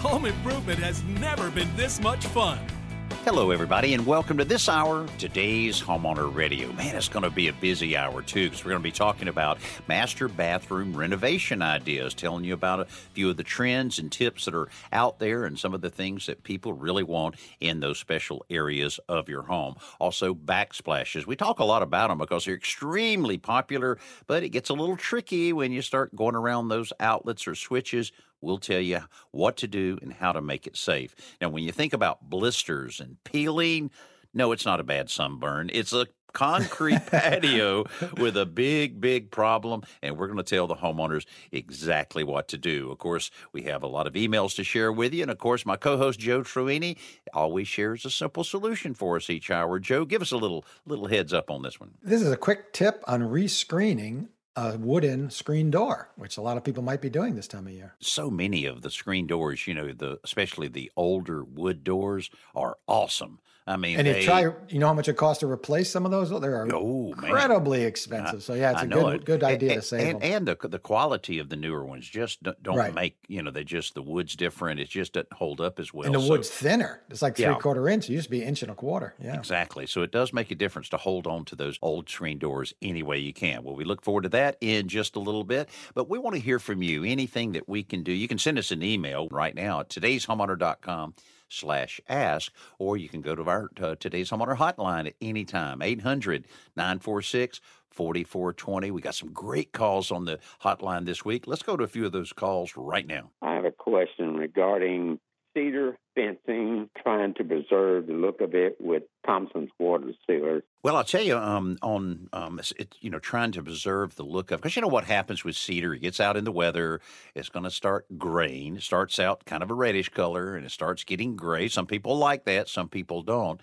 Home improvement has never been this much fun. Hello, everybody, and welcome to this hour, today's Homeowner Radio. Man, it's going to be a busy hour, too, because we're going to be talking about master bathroom renovation ideas, telling you about a few of the trends and tips that are out there and some of the things that people really want in those special areas of your home. Also, backsplashes. We talk a lot about them because they're extremely popular, but it gets a little tricky when you start going around those outlets or switches We'll tell you what to do and how to make it safe. Now, when you think about blisters and peeling, no, it's not a bad sunburn. It's a concrete patio with a big, big problem, and we're going to tell the homeowners exactly what to do. Of course, we have a lot of emails to share with you, and of course, my co-host Joe Truini always shares a simple solution for us each hour. Joe, give us a little little heads up on this one. This is a quick tip on rescreening a wooden screen door, which a lot of people might be doing this time of year. So many of the screen doors, you know, the especially the older wood doors are awesome. I mean, and they, you try, you know how much it costs to replace some of those? They're oh, incredibly man. expensive. So yeah, it's I a good it. good idea and, to save and, them. And the the quality of the newer ones just don't right. make you know they just the wood's different. It just doesn't hold up as well. And the so, wood's thinner. It's like three yeah. quarter inch. It used to be inch and a quarter. Yeah, exactly. So it does make a difference to hold on to those old screen doors any way you can. Well, we look forward to that in just a little bit, but we want to hear from you. Anything that we can do, you can send us an email right now at today'shomeowner.com slash ask, or you can go to our uh, today's homeowner hotline at any time, 800 946 4420. We got some great calls on the hotline this week. Let's go to a few of those calls right now. I have a question regarding cedar fencing, trying to preserve the look of it with Thompson's water sealers. Well, I'll tell you, um, on um, it, you know, trying to preserve the look of because you know what happens with cedar. It gets out in the weather, it's going to start graying. It starts out kind of a reddish color, and it starts getting gray. Some people like that, some people don't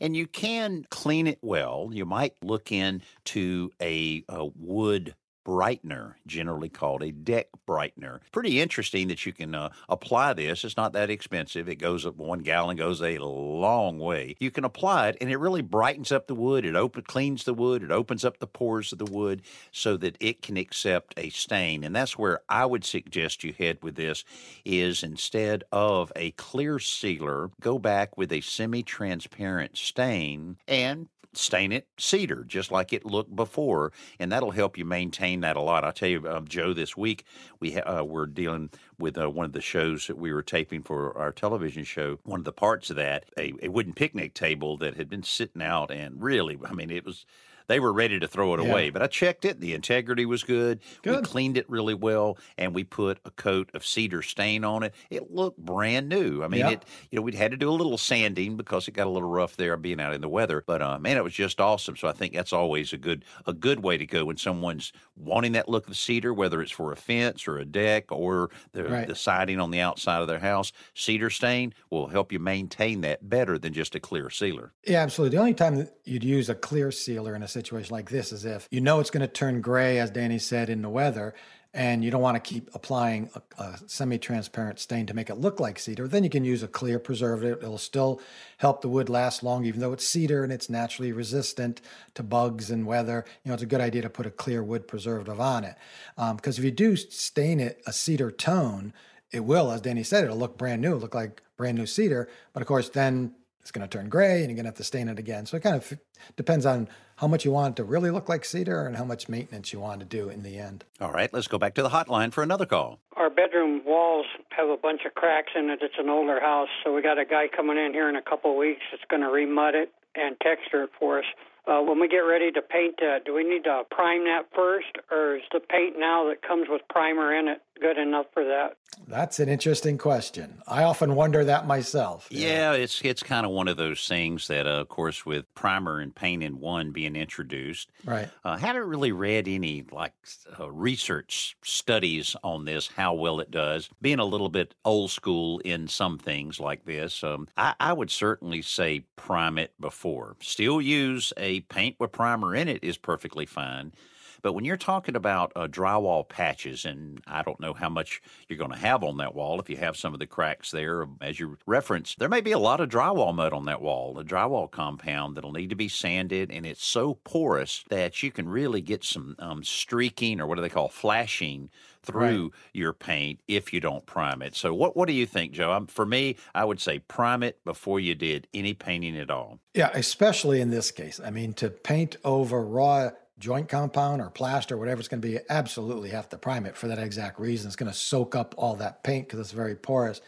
and you can clean it well. You might look into a, a wood brightener, generally called a deck brightener. Pretty interesting that you can uh, apply this. It's not that expensive. It goes up one gallon goes a long way. You can apply it, and it really brightens up the wood. It open cleans the wood. It opens up the pores of the wood so that it can accept a stain. And that's where I would suggest you head with this. Is instead of a clear sealer, go back with a semi-transparent stain and stain it cedar, just like it looked before, and that'll help you maintain that a lot. I'll tell you, um, Joe, this week we ha- uh, we're dealing with uh, one of the shows that we were taping for our television show. One of the parts of that, a, a wooden picnic table that had been sitting out, and really, I mean, it was they were ready to throw it yeah. away. But I checked it; the integrity was good. good. We cleaned it really well, and we put a coat of cedar stain on it. It looked brand new. I mean, it you know we'd had to do a little sanding because it got a little rough there being out in the weather. But uh, man, it was just awesome. So I think that's always a good a good way to go when someone's wanting that look of cedar, whether it's for a fence or a deck or the, right. the siding on the outside of their house. Cedar stain will help you maintain that better than just a clear sealer. Yeah, absolutely. The only time that you'd use a clear sealer in a situation like this is if you know it's going to turn gray, as Danny said, in the weather, and you don't want to keep applying a, a semi-transparent stain to make it look like cedar, then you can use a clear preservative. It'll still help the wood last long, even though it's cedar and it's naturally resistant to bugs and weather. You know, it's a good idea to put a clear wood preservative on it because um, if you do stain it a cedar tone, it will, as Danny said, it'll look brand new, look like brand new cedar. But of course, then it's going to turn gray and you're going to have to stain it again. So it kind of depends on how much you want it to really look like cedar and how much maintenance you want to do in the end. All right, let's go back to the hotline for another call. Our bedroom walls have a bunch of cracks in it. It's an older house, so we got a guy coming in here in a couple of weeks that's going to remud it and texture it for us. Uh, when we get ready to paint that, do we need to prime that first, or is the paint now that comes with primer in it good enough for that? That's an interesting question. I often wonder that myself. Yeah, it's it's kind of one of those things that, uh, of course, with primer and paint in one being introduced, Right. uh, haven't really read any like uh, research studies on this, how well it does. Being a little bit old school in some things like this, um, I, I would certainly say prime it before. Still use a paint with primer in it is perfectly fine. But when you're talking about uh, drywall patches, and I don't know how much you're going to have on that wall, if you have some of the cracks there, um, as you referenced, there may be a lot of drywall mud on that wall, a drywall compound that'll need to be sanded, and it's so porous that you can really get some um, streaking or what do they call flashing through your paint if you don't prime it. So, what what do you think, Joe? Um for me, I would say prime it before you did any painting at all. Yeah, especially in this case. I mean, to paint over raw joint compound or plaster, whatever it's going to be, absolutely have to prime it for that exact reason. It's going to soak up all that paint because it's very porous.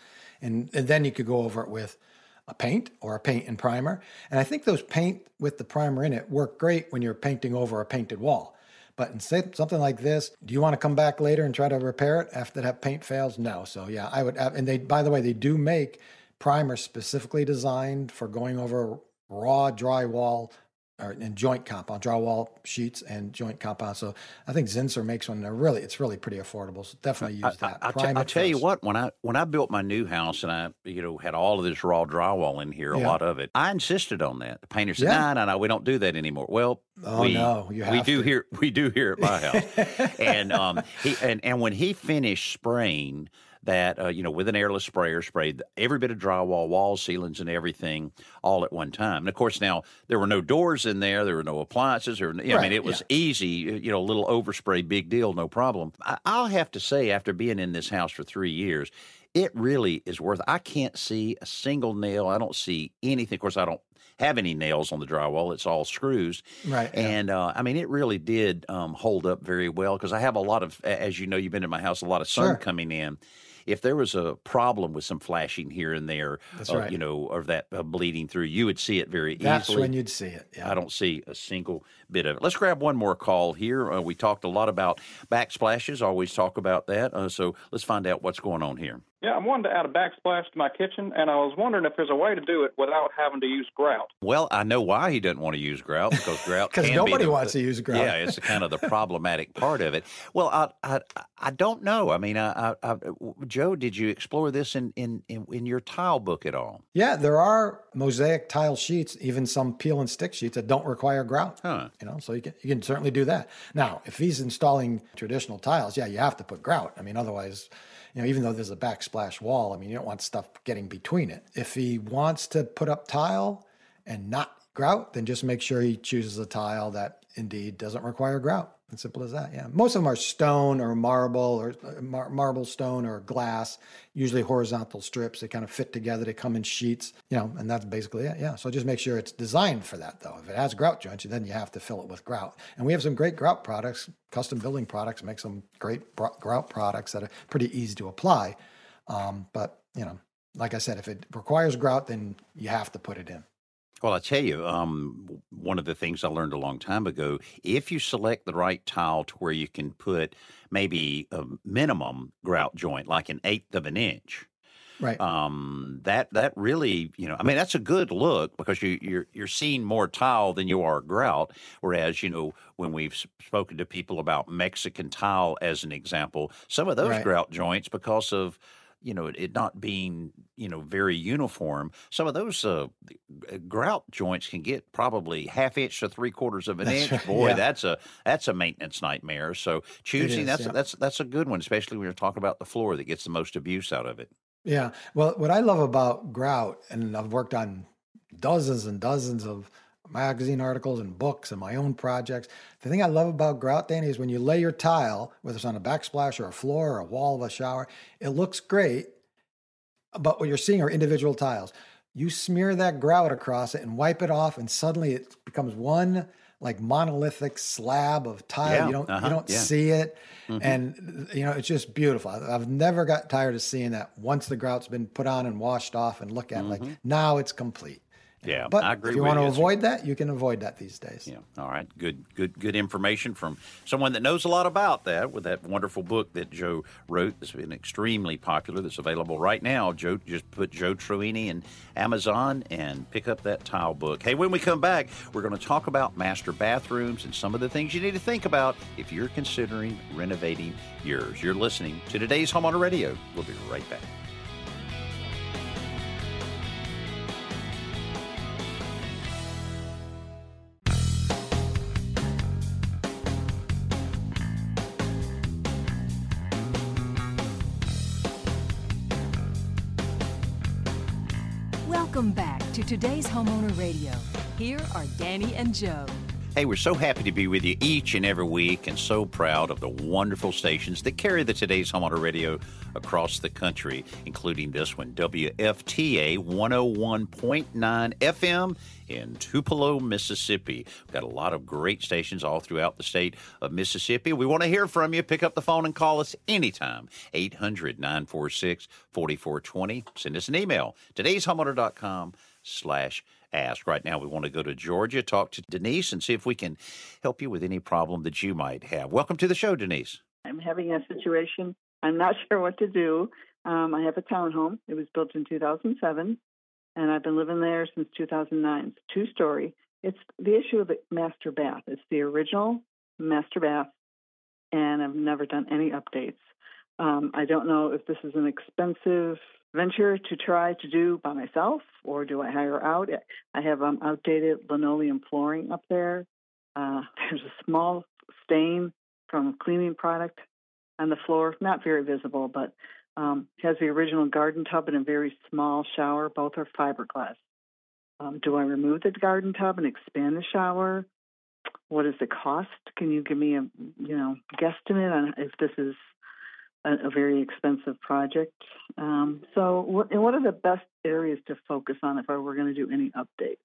And, and then you could go over it with a paint or a paint and primer. And I think those paint with the primer in it work great when you're painting over a painted wall. But instead, something like this, do you want to come back later and try to repair it after that paint fails? No. So yeah, I would. And they, by the way, they do make primers specifically designed for going over raw drywall or and joint compound, drywall sheets and joint compound. So I think Zinsser makes one. They're really, it's really pretty affordable. So definitely use that. I, Prime tell you what, when I when I built my new house and I you know had all of this raw drywall in here, a Yeah. lot of it, I insisted on that. The painter said, Yeah. "No, no, no, we don't do that anymore." Well, Oh, we no, we do to. here we do here at my house, and um he and and when he finished spraying that uh, you know with an airless sprayer sprayed every bit of drywall walls ceilings and everything all at one time and of course now there were no doors in there there were no appliances or i mean it was easy you know a little overspray big deal no problem I, i'll have to say after being in this house for three years it really is worth i can't see a single nail i don't see anything of course i don't have any nails on the drywall it's all screws Right, yeah. and uh, I mean, it really did um, hold up very well because I have a lot of, as you know, you've been in my house, a lot of sun Sure. coming in. If there was a problem with some flashing here and there, That's uh, right. you know, or that uh, bleeding through, you would see it very That's easily. That's when you'd see it. Yeah. I don't see a single bit of it. Let's grab one more call here. Uh, we talked a lot about backsplashes. Always talk about that. Uh, so let's find out what's going on here. Yeah, I wanted to add a backsplash to my kitchen, and I was wondering if there's a way to do it without having to use grout. Well, I know why he doesn't want to use grout because grout Because nobody be the, wants to use grout. Yeah, it's kind of the problematic part of it. Well, I I, I don't know. I mean, I, I, I, Joe, did you explore this in, in in in your tile book at all? Yeah, there are mosaic tile sheets, even some peel and stick sheets that don't require grout. Huh. You know, so you can you can certainly do that. Now, if he's installing traditional tiles, yeah, you have to put grout. I mean, otherwise, you know, even though there's a backsplash wall, I mean, you don't want stuff getting between it. If he wants to put up tile and not grout, then just make sure he chooses a tile that indeed doesn't require grout. As simple as that. Yeah, most of them are stone or marble or uh, mar- marble stone or glass. Usually horizontal strips. They kind of fit together. They come in sheets. You know, and that's basically it. Yeah. So just make sure it's designed for that. Though, if it has grout joints, then you have to fill it with grout. And we have some great grout products. Custom building products make some great grout products that are pretty easy to apply. Um, but you know, like I said, if it requires grout, then you have to put it in. Well, I tell you, um, one of the things I learned a long time ago: if you select the right tile to where you can put maybe a minimum grout joint, like an eighth of an inch, Right. um, that that really, you know, I mean, that's a good look because you you're you're seeing more tile than you are grout. Whereas, you know, when we've spoken to people about Mexican tile as an example, some of those Right. grout joints because of you know it not being you know very uniform some of those uh, grout joints can get probably half inch to three quarters of an That's inch right, boy yeah. that's a that's a maintenance nightmare so choosing is, that's yeah. that's that's a good one especially when you're talking about the floor that gets the most abuse out of it Yeah. Well, what I love about grout, and I've worked on dozens and dozens of magazine articles and books and my own projects. The thing I love about grout, Danny, is when you lay your tile, whether it's on a backsplash or a floor or a wall of a shower, it looks great. But what you're seeing are individual tiles. You smear that grout across it and wipe it off, and suddenly it becomes one like monolithic slab of tile. Yeah, you don't uh-huh, you don't yeah. see it, and you know it's just beautiful. I've never got tired of seeing that. Once the grout's been put on and washed off, and look at it, like now it's complete. Yeah, But I agree if you want to avoid that, you can avoid that these days. Yeah. All right. Good. Good. Good information from someone that knows a lot about that. With that wonderful book that Joe wrote, that's been extremely popular. That's available right now. Joe, just put Joe Truini in Amazon and pick up that tile book. Hey, when we come back, we're going to talk about master bathrooms and some of the things you need to think about if you're considering renovating yours. You're listening to today's Homeowner Radio. We'll be right back. Today's Homeowner Radio. Here are Danny and Joe. Hey, we're so happy to be with you each and every week and so proud of the wonderful stations that carry the Today's Homeowner Radio across the country, including this one, WFTA 101.9 FM in Tupelo, Mississippi. We've got a lot of great stations all throughout the state of Mississippi. We want to hear from you. Pick up the phone and call us anytime. 800 946 4420. Send us an email. Today'sHomeowner.com slash ask. Right now, we want to go to Georgia, talk to Denise, and see if we can help you with any problem that you might have. Welcome to the show, Denise. I'm having a situation. I'm not sure what to do. Um, I have a townhome. It was built in 2007, and I've been living there since 2009. It's two story. It's the issue of the master bath. It's the original master bath, and I've never done any updates. Um, I don't know if this is an expensive venture to try to do by myself, or do I hire out? I have um, outdated linoleum flooring up there. Uh, there's a small stain from a cleaning product on the floor, not very visible, but um, has the original garden tub and a very small shower. Both are fiberglass. Um, do I remove the garden tub and expand the shower? What is the cost? Can you give me a you know guesstimate on if this is a, a very expensive project? Um, so, what, what are the best areas to focus on if I were going to do any updates?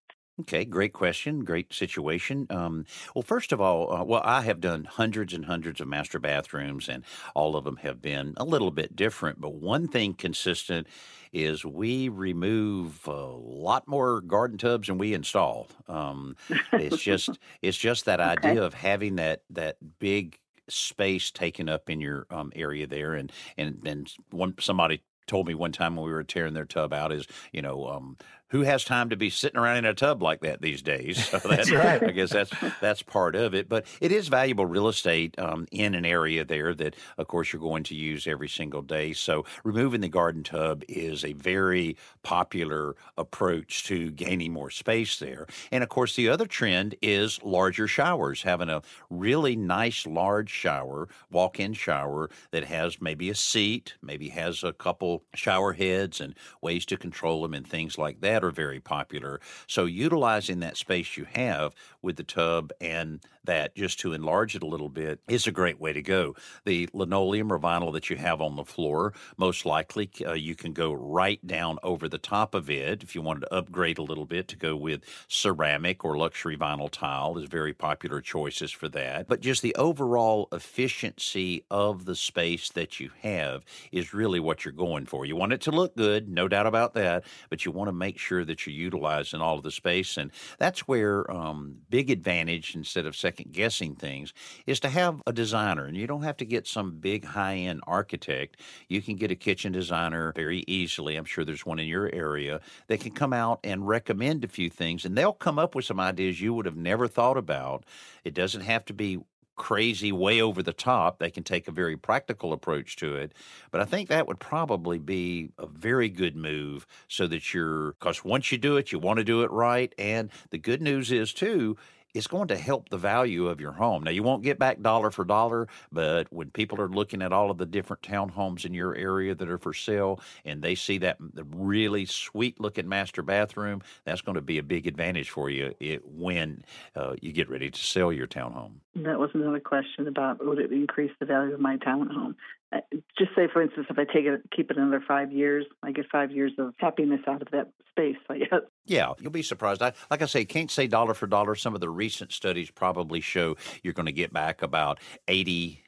Okay, great question, great situation. Um, well, first of all, uh, well, I have done hundreds and hundreds of master bathrooms, and all of them have been a little bit different. But one thing consistent is we remove a lot more garden tubs than we install. Um, it's just it's just that Okay. idea of having that that big space taken up in your um, area there, and and and one somebody told me one time when we were tearing their tub out is you know um, who has time to be sitting around in a tub like that these days? So That's right. I guess that's that's part of it. But it is valuable real estate um, in an area there that, of course, you're going to use every single day. So removing the garden tub is a very popular approach to gaining more space there. And of course, the other trend is larger showers, having a really nice large shower, walk-in shower that has maybe a seat, maybe has a couple shower heads and ways to control them and things like that are very popular. So utilizing that space you have with the tub and that just to enlarge it a little bit is a great way to go. The linoleum or vinyl that you have on the floor, most likely uh, you can go right down over the top of it if you wanted to upgrade a little bit to go with ceramic or luxury vinyl tile is very popular choices for that. But just the overall efficiency of the space that you have is really what you're going for. You want it to look good, no doubt about that, but you want to make sure that you're utilizing all of the space. And that's where um, big advantage instead of second guessing things is to have a designer. And you don't have to get some big high end architect. You can get a kitchen designer very easily. I'm sure there's one in your area that can come out and recommend a few things, and they'll come up with some ideas you would have never thought about. It doesn't have to be crazy way over the top they can take a very practical approach to it but i think that would probably be a very good move so that you're because once you do it you want to do it right and the good news is too it's going to help the value of your home. Now, you won't get back dollar for dollar, but when people are looking at all of the different townhomes in your area that are for sale and they see that really sweet looking master bathroom, that's going to be a big advantage for you it, when uh, you get ready to sell your townhome. That was another question about would it increase the value of my townhome? Uh, just say, for instance, if I take it, keep it another five years, I get five years of happiness out of that space. I guess. Yeah, you'll be surprised. I, like I say, can't say dollar for dollar. Some of the recent studies probably show you're going to get back about 80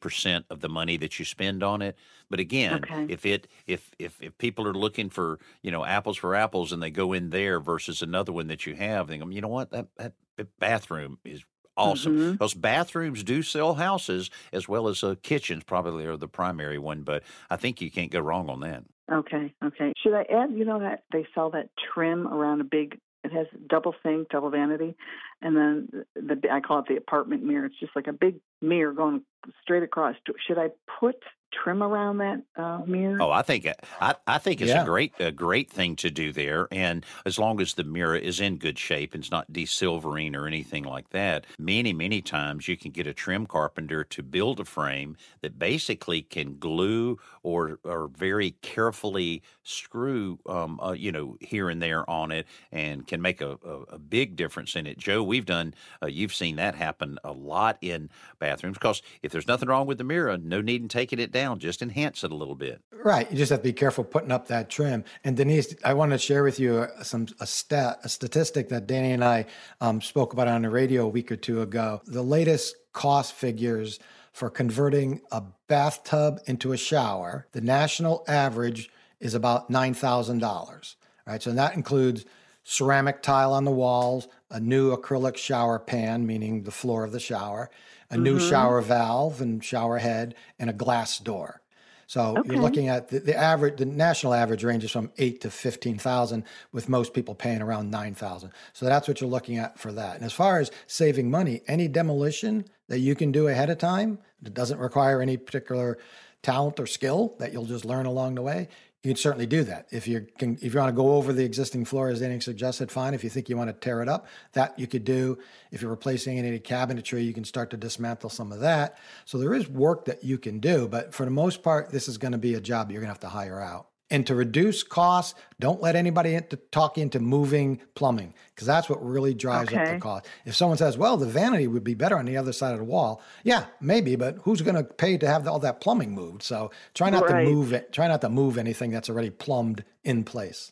percent of the money that you spend on it. But again, Okay. if it if if if people are looking for you know apples for apples and they go in there versus another one that you have, they go, you know what that that bathroom is awesome. Mhm. Those bathrooms do sell houses as well as uh, kitchens. Probably are the primary one, but I think you can't go wrong on that. Okay, okay. Should I add? You know that they sell that trim around a big. It has double sink, double vanity, and then the, the I call it the apartment mirror. It's just like a big mirror going straight across. Should I put trim around that uh, mirror? Oh, I think I, I think it's Yeah. a great a great thing to do there, and as long as the mirror is in good shape and it's not desilvering or anything like that, many many times you can get a trim carpenter to build a frame that basically can glue or or very carefully screw, um, uh, you know, here and there on it, and can make a, a, a big difference in it. Joe, we've done, uh, you've seen that happen a lot in bathrooms because if there's nothing wrong with the mirror, no need in taking it down, just enhance it a little bit. Right. You just have to be careful putting up that trim. And Denise, I want to share with you some a stat, a statistic that Danny and I um, spoke about on the radio a week or two ago. The latest cost figures for converting a bathtub into a shower. The national average is about nine thousand dollars. Right. So that includes ceramic tile on the walls, a new acrylic shower pan, meaning the floor of the shower, a new mm-hmm. shower valve and shower head, and a glass door. So Okay. you're looking at the, the average, the national average ranges from eight to fifteen thousand, with most people paying around nine thousand. So that's what you're looking at for that. And as far as saving money, any demolition that you can do ahead of time that doesn't require any particular talent or skill that you'll just learn along the way, you can certainly do that. If you can, if you want to go over the existing floor as Danny suggested, fine. If you think you want to tear it up, that you could do. If you're replacing any cabinetry, you can start to dismantle some of that. So there is work that you can do, but for the most part, this is going to be a job you're going to have to hire out. And to reduce costs, don't let anybody into, talk into moving plumbing because that's what really drives up the cost. If someone says, "Well, the vanity would be better on the other side of the wall," yeah, maybe, but who's going to pay to have all that plumbing moved? So try not Right. to move it. Try not to move anything that's already plumbed in place.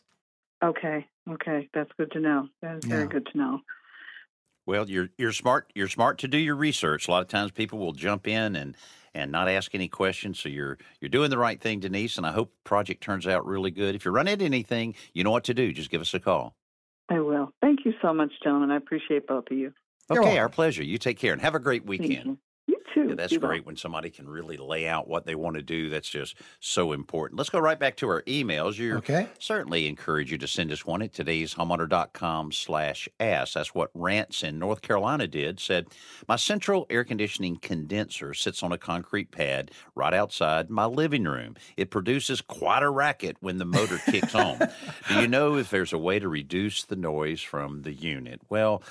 Okay, okay. That's good to know. That is very good to know. Well, you're you're smart. You're smart to do your research. A lot of times, people will jump in and and not ask any questions. So you're you're doing the right thing, Denise. And I hope the project turns out really good. If you run into anything, you know what to do. Just give us a call. I will. Thank you so much, gentlemen. I appreciate both of you. Okay, our pleasure. You take care and have a great Thank weekend. Too. Yeah, that's great when somebody can really lay out what they want to do. That's just so important. Let's go right back to our emails. You Okay. certainly encourage you to send us one at today's homeowner.com slash ask. That's what Rance in North Carolina did. Said, My central air conditioning condenser sits on a concrete pad right outside my living room. It produces quite a racket when the motor kicks on. Do you know if there's a way to reduce the noise from the unit? Well,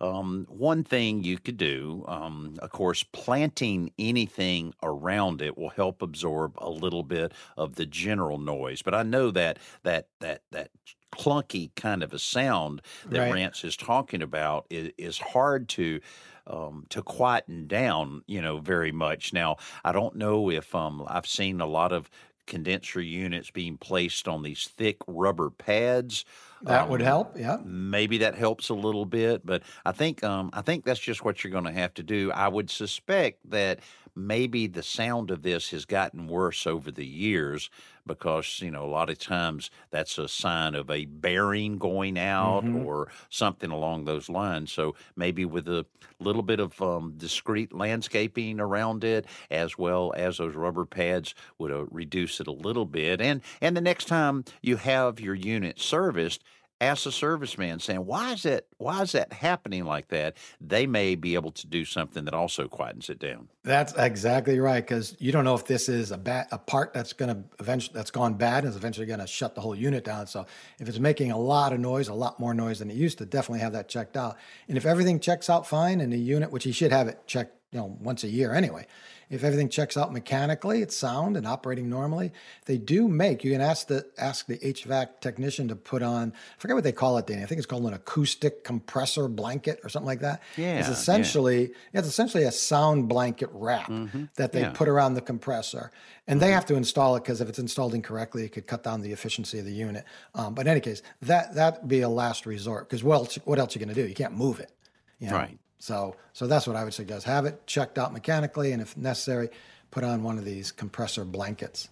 um, one thing you could do, um, of course, planting anything around it will help absorb a little bit of the general noise. But I know that that that that clunky kind of a sound that Right. Rance is talking about is, is hard to um, to quieten down, you know, very much. Now, I don't know if um, I've seen a lot of condenser units being placed on these thick rubber pads. That would Um, help. Yeah. maybe that helps a little bit but i think um i think that's just what you're going to have to do i would suspect that maybe the sound of this has gotten worse over the years because you know a lot of times that's a sign of a bearing going out Mhm. or something along those lines so maybe with a little bit of um, discreet landscaping around it as well as those rubber pads would uh, reduce it a little bit and and the next time you have your unit serviced ask the serviceman saying why is that why is that happening like that they may be able to do something that also quietens it down That's exactly right because you don't know if this is a a part that's going to eventually that's gone bad and is eventually going to shut the whole unit down. So if it's making a lot of noise, a lot more noise than it used to, definitely have that checked out. And if everything checks out fine and the unit, which you should have it checked you know once a year anyway. If everything checks out mechanically, it's sound and operating normally. They do make you can ask the ask the HVAC technician to put on. I forget what they call it, Danny. I think it's called an acoustic compressor blanket or something like that. Yeah, it's yeah. essentially it's essentially a sound blanket wrap that they yeah. put around the compressor, and they have to install it because if it's installed incorrectly, it could cut down the efficiency of the unit. Um, but in any case, that that be a last resort because what else, what else you going to do? You can't move it. you know? Right. So so that's what I would suggest. Have it checked out mechanically, and if necessary, put on one of these compressor blankets.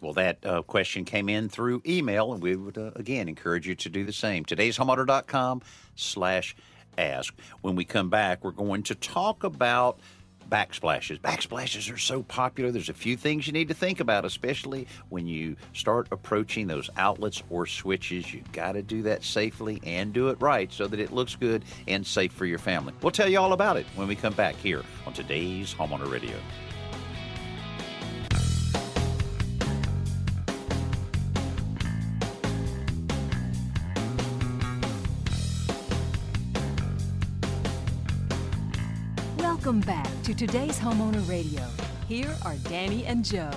Well, that uh, question came in through email, and we would uh, again encourage you to do the same. Today's homeowner.com slash ask. When we come back, we're going to talk about backsplashes. Backsplashes are so popular. There's a few things you need to think about, especially when you start approaching those outlets or switches. You've got to do that safely and do it right so that it looks good and safe for your family. We'll tell you all about it when we come back here on today's Homeowner Radio. Today's Homeowner Radio. Here are Danny and Joe.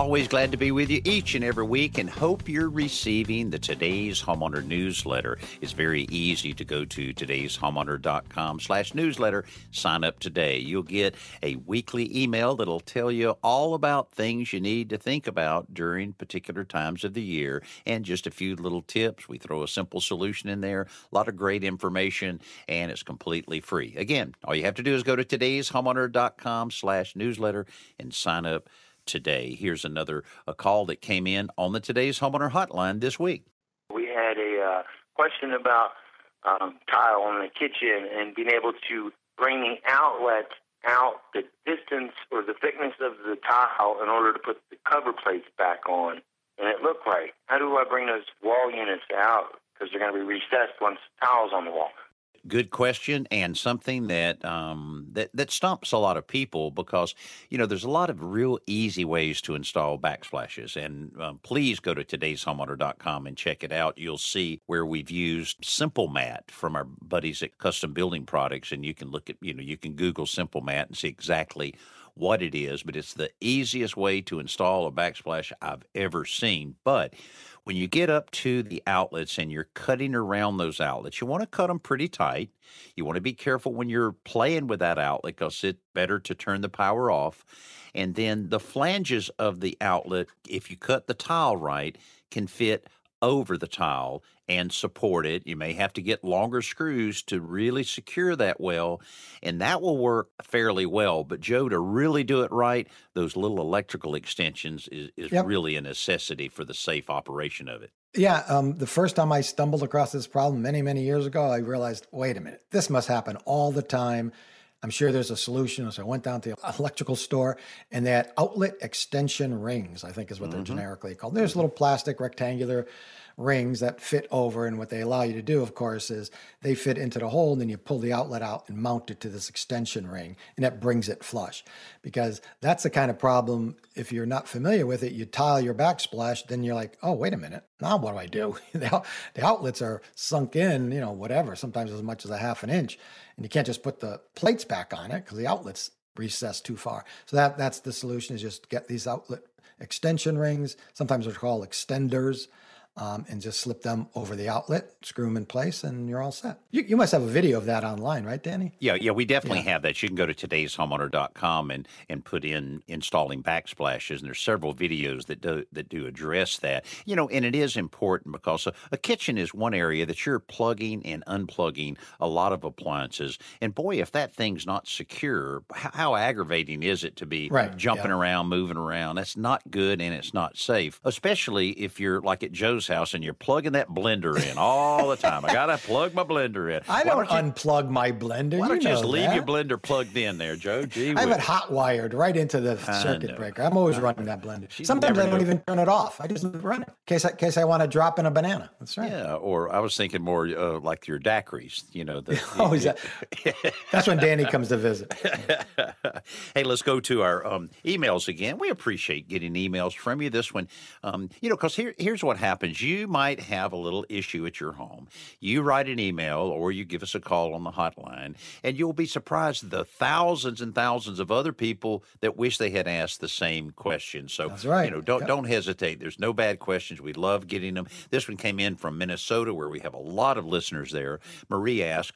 Always glad to be with you each and every week and hope you're receiving the Today's Homeowner newsletter. It's very easy to go to today'shomeowner.com slash newsletter. Sign up today. You'll get a weekly email that'll tell you all about things you need to think about during particular times of the year and just a few little tips. We throw a simple solution in there, a lot of great information, and it's completely free. Again, all you have to do is go to today'shomeowner.com slash newsletter and sign up today. Here's another a call that came in on the Today's Homeowner Hotline this week. We had a uh, question about um, tile in the kitchen and being able to bring the outlet out the distance or the thickness of the tile in order to put the cover plates back on and it looked like, How do I bring those wall units out? Because they're going to be recessed once the tile's on the wall. Good question, and something that um, that that stumps a lot of people because you know there's a lot of real easy ways to install backsplashes. And um, please go to today'shomeowner.com and check it out. You'll see where we've used SimpleMat from our buddies at Custom Building Products, and you can look at you know you can Google SimpleMat and see exactly what it is. But it's the easiest way to install a backsplash I've ever seen. But when you get up to the outlets and you're cutting around those outlets, you want to cut them pretty tight. You want to be careful when you're playing with that outlet because it's better to turn the power off. And then the flanges of the outlet, if you cut the tile right, can fit over the tile and support it. You may have to get longer screws to really secure that well, and that will work fairly well. But, Joe, to really do it right, those little electrical extensions is, is Yep. really a necessity for the safe operation of it. Yeah, um, the first time I stumbled across this problem many, many years ago, I realized, wait a minute, this must happen all the time. I'm sure there's a solution. So I went down to the electrical store and they had outlet extension rings, I think is what they're mm-hmm. generically called. There's little plastic rectangular rings that fit over. And what they allow you to do, of course, is they fit into the hole and then you pull the outlet out and mount it to this extension ring and that brings it flush. Because that's the kind of problem, if you're not familiar with it, you tile your backsplash, then you're like, oh, wait a minute. Now what do I do? the, out- the outlets are sunk in, you know, whatever, sometimes as much as a half an inch. And you can't just put the plates back on it because the outlets recessed too far. So that that's the solution is just get these outlet extension rings. Sometimes they're called extenders. Um, and just slip them over the outlet, screw them in place, and you're all set. You, you must have a video of that online, right, Danny? Yeah, yeah, we definitely have that. You can go to today'shomeowner.com and and put in installing backsplashes, and there's several videos that do that do address that. You know, and it is important because a, a kitchen is one area that you're plugging and unplugging a lot of appliances. And boy, if that thing's not secure, how, how aggravating is it to be Right, jumping yeah. around, moving around? That's not good and it's not safe, especially if you're like at Joe's house and you're plugging that blender in all the time. I gotta plug my blender in. I Why don't, you- unplug my blender. why don't you just know leave your blender plugged in there, Joe? Gee I have it hot wired right into the I circuit know. breaker. I'm always running that blender. She'd Sometimes I don't know. even turn it off. I just run it in case I, in case I want to drop in a banana. That's right. Yeah, or I was thinking more uh, like your daiquiris, you know. The, Oh, is that? That's when Danny comes to visit. hey, let's go to our um, emails again. We appreciate getting emails from you. This one, um, you know, because here, here's what happens. Happens, you might have a little issue at your home. You write an email or you give us a call on the hotline, and you'll be surprised the thousands and thousands of other people that wish they had asked the same question. So, That's right. you know, don't Yep. don't hesitate. There's no bad questions. We love getting them. This one came in from Minnesota, where we have a lot of listeners there. Marie asked.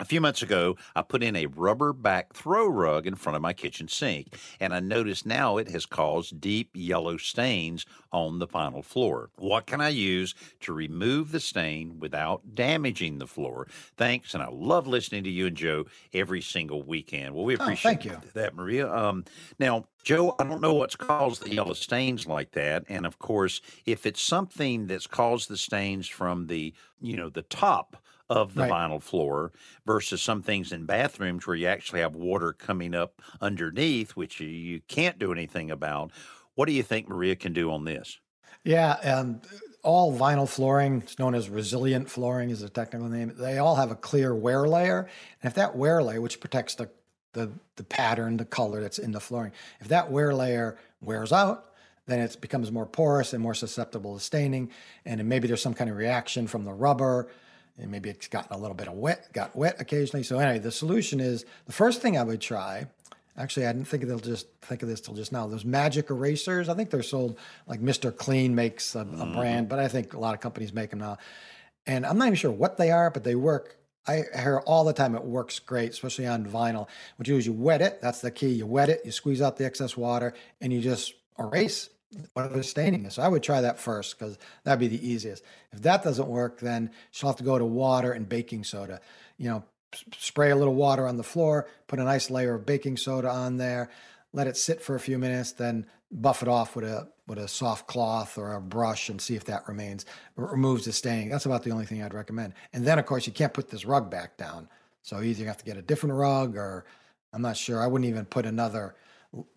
A few months ago, I put in a rubber back throw rug in front of my kitchen sink, and I notice now it has caused deep yellow stains on the vinyl floor. What can I use to remove the stain without damaging the floor? Thanks, and I love listening to you and Joe every single weekend. Well, we Oh, appreciate you. that, Maria. Um, now, Joe, I don't know what's caused the yellow stains like that, and of course, if it's something that's caused the stains from the, you know, the top of the Right. vinyl floor versus some things in bathrooms where you actually have water coming up underneath, which you, can't do anything about. What do you think Maria can do on this? Yeah, um, all vinyl flooring, it's known as resilient flooring, is the technical name. They all have a clear wear layer, and if that wear layer, which protects the the the pattern, the color that's in the flooring, if that wear layer wears out, then it becomes more porous and more susceptible to staining, and maybe there's some kind of reaction from the rubber, and maybe it's gotten a little bit of wet, got wet occasionally. So anyway, the solution is the first thing I would try. Actually, I didn't think of they'll just think of this till just now. Those magic erasers, I think they're sold like Mr. Clean makes a, a mm-hmm. brand, but I think a lot of companies make them now. And I'm not even sure what they are, but they work. I hear all the time it works great, especially on vinyl. What you do is you wet it. That's the key. You wet it, you squeeze out the excess water, and you just erase whatever staining is. So I would try that first because that'd be the easiest. If that doesn't work, then she'll have to go to water and baking soda. You know, spray a little water on the floor, put a nice layer of baking soda on there, let it sit for a few minutes, then buff it off with a with a soft cloth or a brush and see if that remains removes the staining. That's about the only thing I'd recommend. And then of course you can't put this rug back down. So either you have to get a different rug or I'm not sure. I wouldn't even put another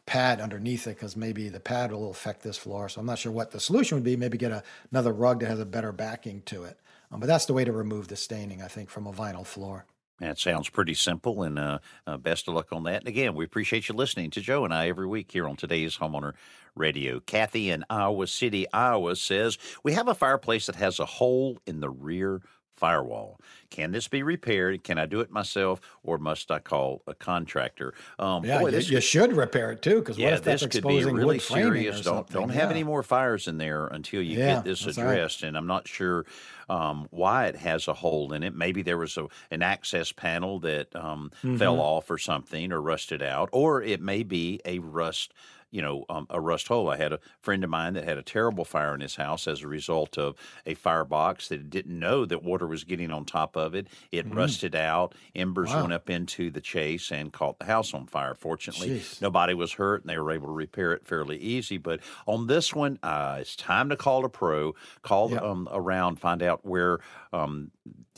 pad underneath it because maybe the pad will affect this floor. So I'm not sure what the solution would be. Maybe get a, another rug that has a better backing to it. Um, but that's the way to remove the staining, I think, from a vinyl floor. That sounds pretty simple, and uh, uh, best of luck on that. And again, we appreciate you listening to Joe and I every week here on today's Homeowner Radio. Kathy in Iowa City, Iowa says, We have a fireplace that has a hole in the rear firewall. Can this be repaired? Can I do it myself, or must I call a contractor? Um, Yeah, boy, you, you should repair it too, because what yeah, if this could be really serious. Don't don't have Yeah. any more fires in there until you Yeah, get this that's right. addressed. And I'm not sure um, why it has a hole in it. Maybe there was a, an access panel that um, fell Mhm. off or something, or rusted out, or it may be a rust. You know, um, a rust hole. I had a friend of mine that had a terrible fire in his house as a result of a firebox that didn't know that water was getting on top of it. It Mm. rusted out. Embers Wow. went up into the chase and caught the house on fire. Fortunately, Jeez. Nobody was hurt, and they were able to repair it fairly easy. But on this one, uh, it's time to call a pro. Call Yep. um, around, find out where um,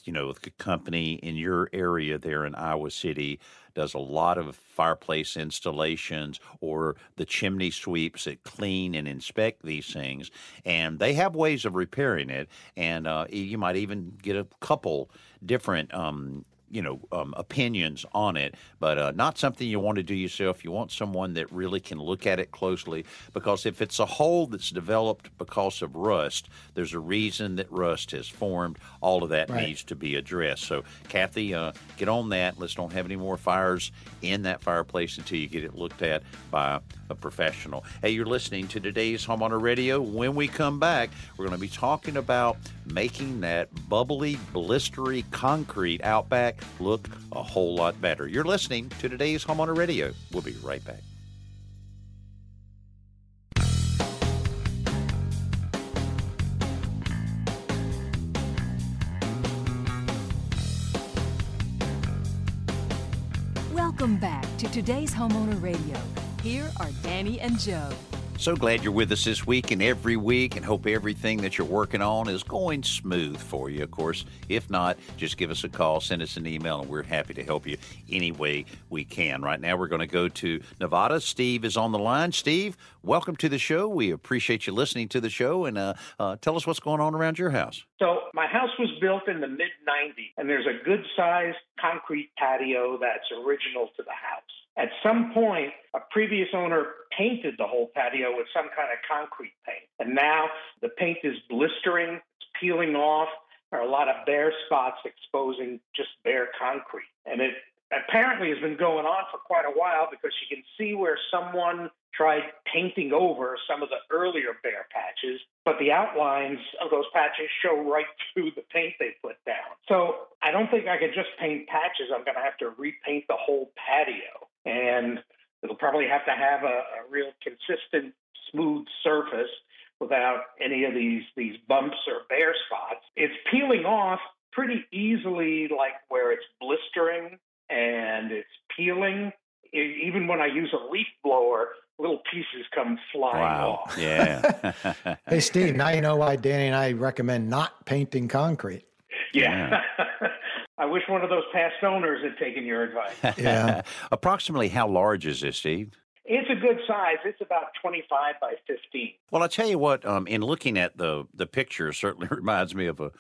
you know the company in your area there in Iowa City does a lot of fireplace installations or the chimney sweeps that clean and inspect these things, and they have ways of repairing it. And uh, you might even get a couple different. Um, you know um, opinions on it, but uh, not something you want to do yourself. You want someone that really can look at it closely because if it's a hole that's developed because of rust, there's a reason that rust has formed. All of that Right. needs to be addressed. So, Kathy, uh, get on that. Let's don't have any more fires in that fireplace until you get it looked at by a professional. Hey, you're listening to today's Homeowner Radio. When we come back, we're going to be talking about making that bubbly, blistery concrete out back look a whole lot better. You're listening to today's Homeowner Radio. We'll be right back. Welcome back to today's Homeowner Radio. Here are Danny and Joe. So glad you're with us this week and every week, and hope everything that you're working on is going smooth for you. Of course, if not, just give us a call, send us an email, and we're happy to help you any way we can. Right now, we're going to go to Nevada. Steve is on the line. Steve, welcome to the show. We appreciate you listening to the show, and uh, uh, tell us what's going on around your house. So my house was built in the mid 90s, and there's a good sized concrete patio that's original to the house. At some point, a previous owner painted the whole patio with some kind of concrete paint. And now the paint is blistering, it's peeling off. There are a lot of bare spots exposing just bare concrete. And it apparently has been going on for quite a while because you can see where someone tried painting over some of the earlier bare patches, but the outlines of those patches show right through the paint they put down. So I don't think I could just paint patches. I'm going to have to repaint the whole patio. And it'll probably have to have a, a real consistent, smooth surface without any of these these bumps or bare spots. It's peeling off pretty easily, like where it's blistering and it's peeling. Even when I use a leaf blower, little pieces come flying Wow. off. Yeah. Hey, Steve, now you know why Danny and I recommend not painting concrete. Yeah. I wish one of those past owners had taken your advice. Yeah. Approximately how large is this, Steve? It's a good size. It's about 25 by 15. Well, I tell you what, um, in looking at the the picture, certainly reminds me of a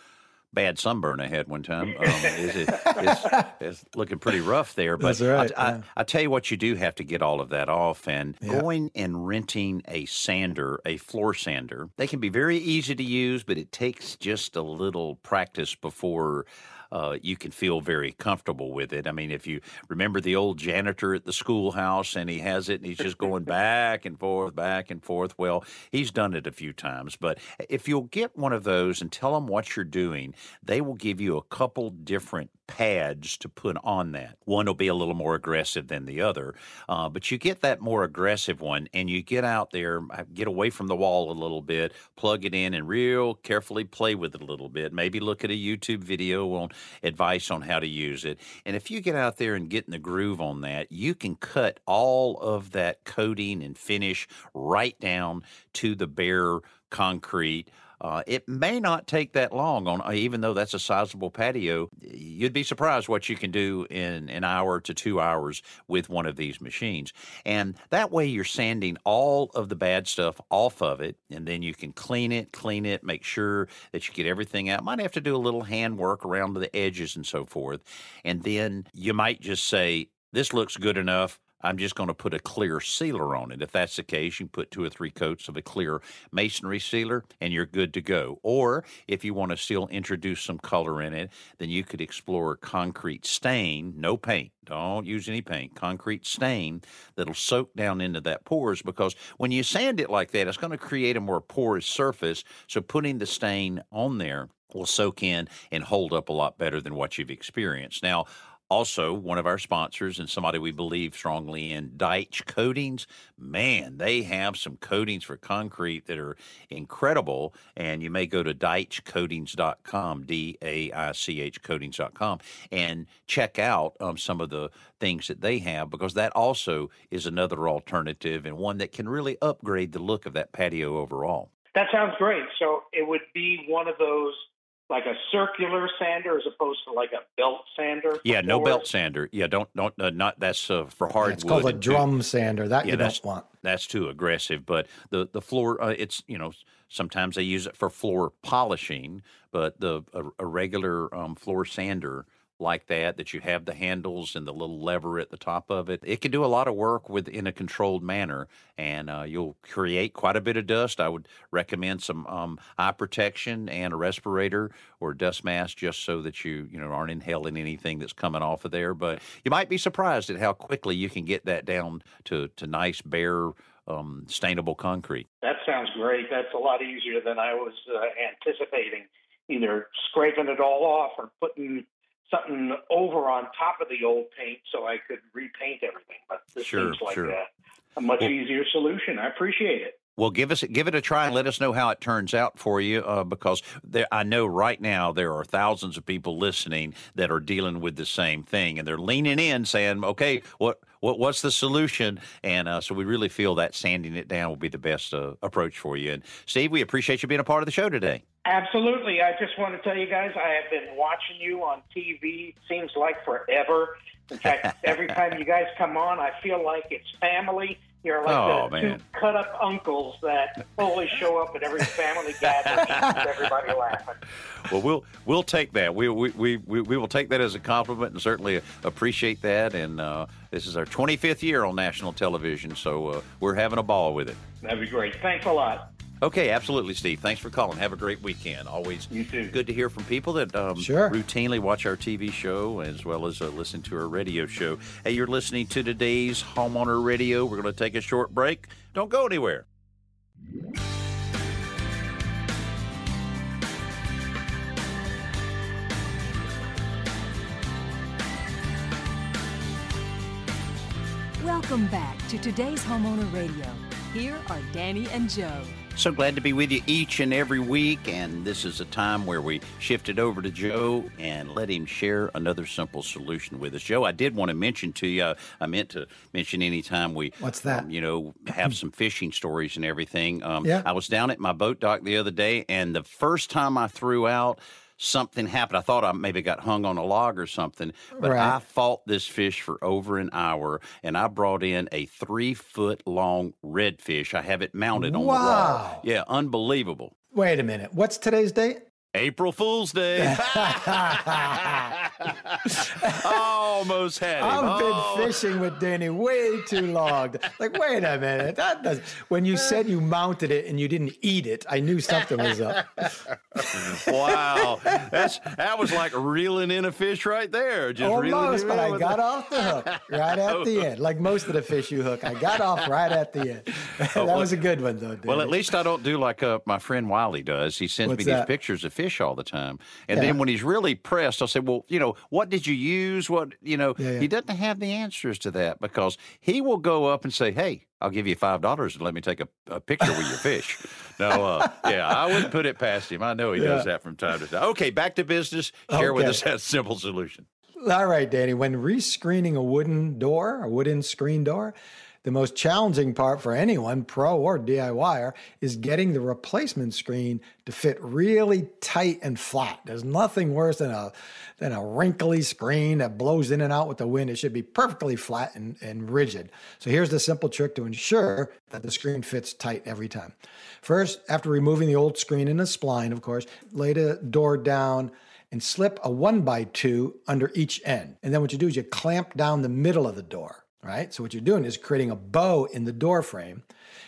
bad sunburn I had one time. Um, is it, it's, it's looking pretty rough there. But That's right, I, I, yeah. I tell you what, you do have to get all of that off. And Yeah. going and renting a sander, a floor sander, they can be very easy to use, but it takes just a little practice before. Uh, you can feel very comfortable with it. I mean, if you remember the old janitor at the schoolhouse and he has it and he's just going back and forth, back and forth. Well, he's done it a few times. But if you'll get one of those and tell them what you're doing, they will give you a couple different pads to put on that. One will be a little more aggressive than the other, uh, but you get that more aggressive one and you get out there, uh, get away from the wall a little bit, plug it in, and real carefully play with it a little bit. Maybe look at a YouTube video on advice on how to use it. And if you get out there and get in the groove on that, you can cut all of that coating and finish right down to the bare concrete. Uh, it may not take that long on, uh, even though that's a sizable patio. You'd be surprised what you can do in an hour to two hours with one of these machines. And that way you're sanding all of the bad stuff off of it, and then you can clean it, clean it, make sure that you get everything out. Might have to do a little hand work around the edges and so forth. And then you might just say, This looks good enough. I'm just going to put a clear sealer on it. If that's the case, you put two or three coats of a clear masonry sealer and you're good to go. Or if you want to still introduce some color in it, then you could explore concrete stain, no paint. Don't use any paint. Concrete stain that'll soak down into that pores because when you sand it like that, it's going to create a more porous surface. So putting the stain on there will soak in and hold up a lot better than what you've experienced. Now, also, one of our sponsors and somebody we believe strongly in, Daich Coatings. Man, they have some coatings for concrete that are incredible. And you may go to daichcoatings.com, D A I C H coatings.com, and check out um, some of the things that they have because that also is another alternative and one that can really upgrade the look of that patio overall. That sounds great. So it would be one of those like a circular sander as opposed to like a belt sander. Yeah, no Or- belt sander. Yeah, don't don't uh, not that's uh, for hardwood. It's called a and too- drum sander. That Yeah, you that's- don't want. that's too aggressive. But the the floor, uh, it's you know sometimes they use it for floor polishing, but the a, a regular um, floor sander like that that you have the handles and the little lever at the top of it it can do a lot of work with in a controlled manner and uh, you'll create quite a bit of dust i would recommend some um, eye protection and a respirator or dust mask just so that you you know aren't inhaling anything that's coming off of there but you might be surprised at how quickly you can get that down to to nice bare um, stainable concrete That sounds great. That's a lot easier than I was uh, anticipating. Either scraping it all off or putting something over on top of the old paint so I could repaint everything. But this Sure, seems like sure. a, a much Well- easier solution. I appreciate it. Well, give us give it a try and let us know how it turns out for you. Uh, because there, I know right now there are thousands of people listening that are dealing with the same thing, and they're leaning in, saying, "Okay, what what what's the solution?" And uh, so we really feel that sanding it down will be the best uh, approach for you. And Steve, we appreciate you being a part of the show today. Absolutely. I just want to tell you guys I have been watching you on TV. Seems like forever. In fact, every time you guys come on, I feel like it's family. You're like Oh, the man. two cut up uncles that always show up at every family gathering everybody laughing. Well, we'll we'll take that. We we, we, we we will take that as a compliment and certainly appreciate that. And uh, this is our 25th year on national television, so uh, we're having a ball with it. That'd be great. Thanks a lot. Okay, absolutely, Steve. Thanks for calling. Have a great weekend. Always You too. good to hear from people that um, Sure. routinely watch our TV show as well as uh, listen to our radio show. Hey, you're listening to today's Homeowner Radio. We're going to take a short break. Don't go anywhere. Welcome back to today's Homeowner Radio. Here are Danny and Joe. So glad to be with you each and every week. And this is a time where we shift it over to Joe and let him share another simple solution with us. Joe, I did want to mention to you, I meant to mention anytime we, What's that? um, you know, have some fishing stories and everything. Um, Yeah. I was down at my boat dock the other day, and the first time I threw out, something happened. I thought I maybe got hung on a log or something, but Right. I fought this fish for over an hour, and I brought in a three foot long redfish. I have it mounted on the wall. Yeah, unbelievable. Wait a minute. What's today's date? April Fool's Day. Almost had him. I've been Oh. fishing with Danny way too long. Like, wait a minute. That does. When you said you mounted it and you didn't eat it, I knew something was up. wow, that's that was like reeling in a fish right there. Just Almost, but I got off the hook right at the oh. end. Like most of the fish you hook, I got off right at the end. that well- was a good one, though. Well, at least I don't do like uh, my friend Wiley does. He sends What's me these that? pictures of fish all the time, and Yeah. then when he's really pressed, I'll say, "Well, you know, what did you use? What you know?" Yeah, yeah. He doesn't have the answers to that because he will go up and say, "Hey, I'll give you five dollars and let me take a, a picture with your fish." No, uh, yeah, I wouldn't put it past him. I know he does that from time to time. Okay, back to business. Share with us that simple solution. All right, Danny. When rescreening a wooden door, a wooden screen door, the most challenging part for anyone, pro or DIYer, is getting the replacement screen to fit really tight and flat. There's nothing worse than a than a wrinkly screen that blows in and out with the wind. It should be perfectly flat and, and rigid. So here's the simple trick to ensure that the screen fits tight every time. First, after removing the old screen and the spline, of course, lay the door down and slip a one by two under each end. And then what you do is you clamp down the middle of the door, right? So what you're doing is creating a bow in the door frame.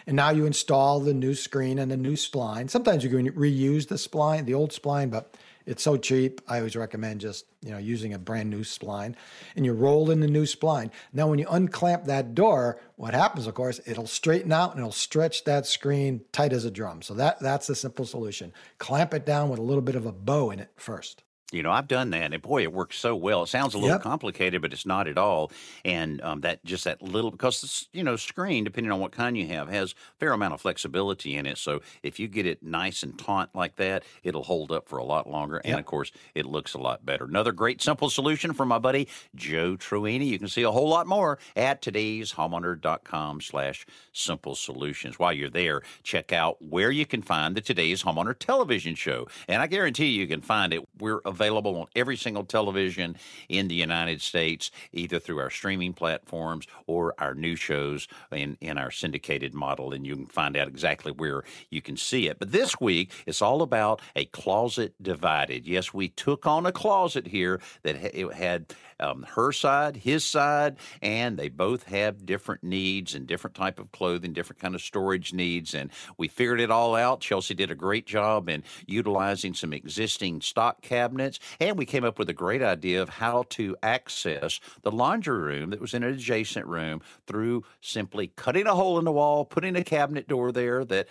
And now you install the new screen and the new spline. Sometimes you can reuse the spline, the old spline, but it's so cheap. I always recommend just, you know, using a brand new spline. And you roll in the new spline. Now when you unclamp that door, what happens, of course, it'll straighten out and it'll stretch that screen tight as a drum. So that that's the simple solution. Clamp it down with a little bit of a bow in it first. You know, I've done that, and boy, it works so well. It sounds a little Yep. complicated, but it's not at all. And um, that just that little because this, you know, screen, depending on what kind you have, has a fair amount of flexibility in it. So if you get it nice and taut like that, it'll hold up for a lot longer. And of course, it looks a lot better. Another great simple solution from my buddy Joe Truini. You can see a whole lot more at today's homeowner.com slash simple solutions. While you're there, check out where you can find the today's homeowner television show. And I guarantee you, you can find it. We're available on every single television in the United States, either through our streaming platforms or our new shows in, in our syndicated model. And you can find out exactly where you can see it. But this week, it's all about a closet divided. Yes, we took on a closet here that ha- it had um, her side, his side, and they both have different needs and different type of clothing, different kind of storage needs. And we figured it all out. Chelsea did a great job in utilizing some existing stock cabinets, and we came up with a great idea of how to access the laundry room that was in an adjacent room through simply cutting a hole in the wall, putting a cabinet door there that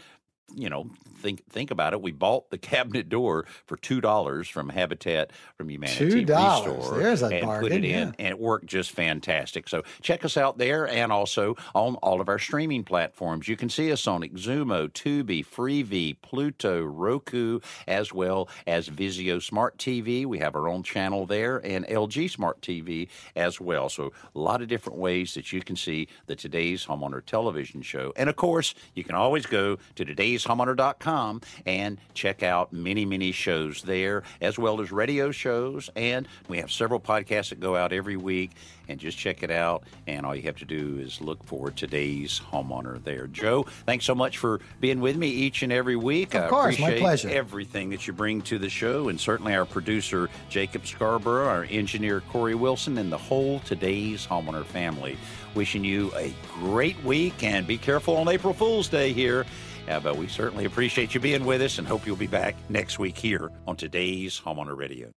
you know, think think about it. We bought the cabinet door for two dollars from Habitat from Humanity $2. Restore There's a and put bargain, it in, yeah. and it worked just fantastic. So check us out there, and also on all of our streaming platforms. You can see us on Xumo, Tubi, Freevee, Pluto, Roku, as well as Vizio Smart TV. We have our own channel there, and LG Smart TV as well. So a lot of different ways that you can see the Today's Homeowner Television Show, and of course, you can always go to today's todayshomeowner.com and check out many, many shows there, as well as radio shows. And we have several podcasts that go out every week. And just check it out. And all you have to do is look for today's homeowner there. Joe, thanks so much for being with me each and every week. Of I course, my pleasure. everything that you bring to the show, and certainly our producer, Jacob Scarborough, our engineer, Corey Wilson, and the whole today's homeowner family. Wishing you a great week and be careful on April Fool's Day here. But we certainly appreciate you being with us and hope you'll be back next week here on today's Homeowner Radio.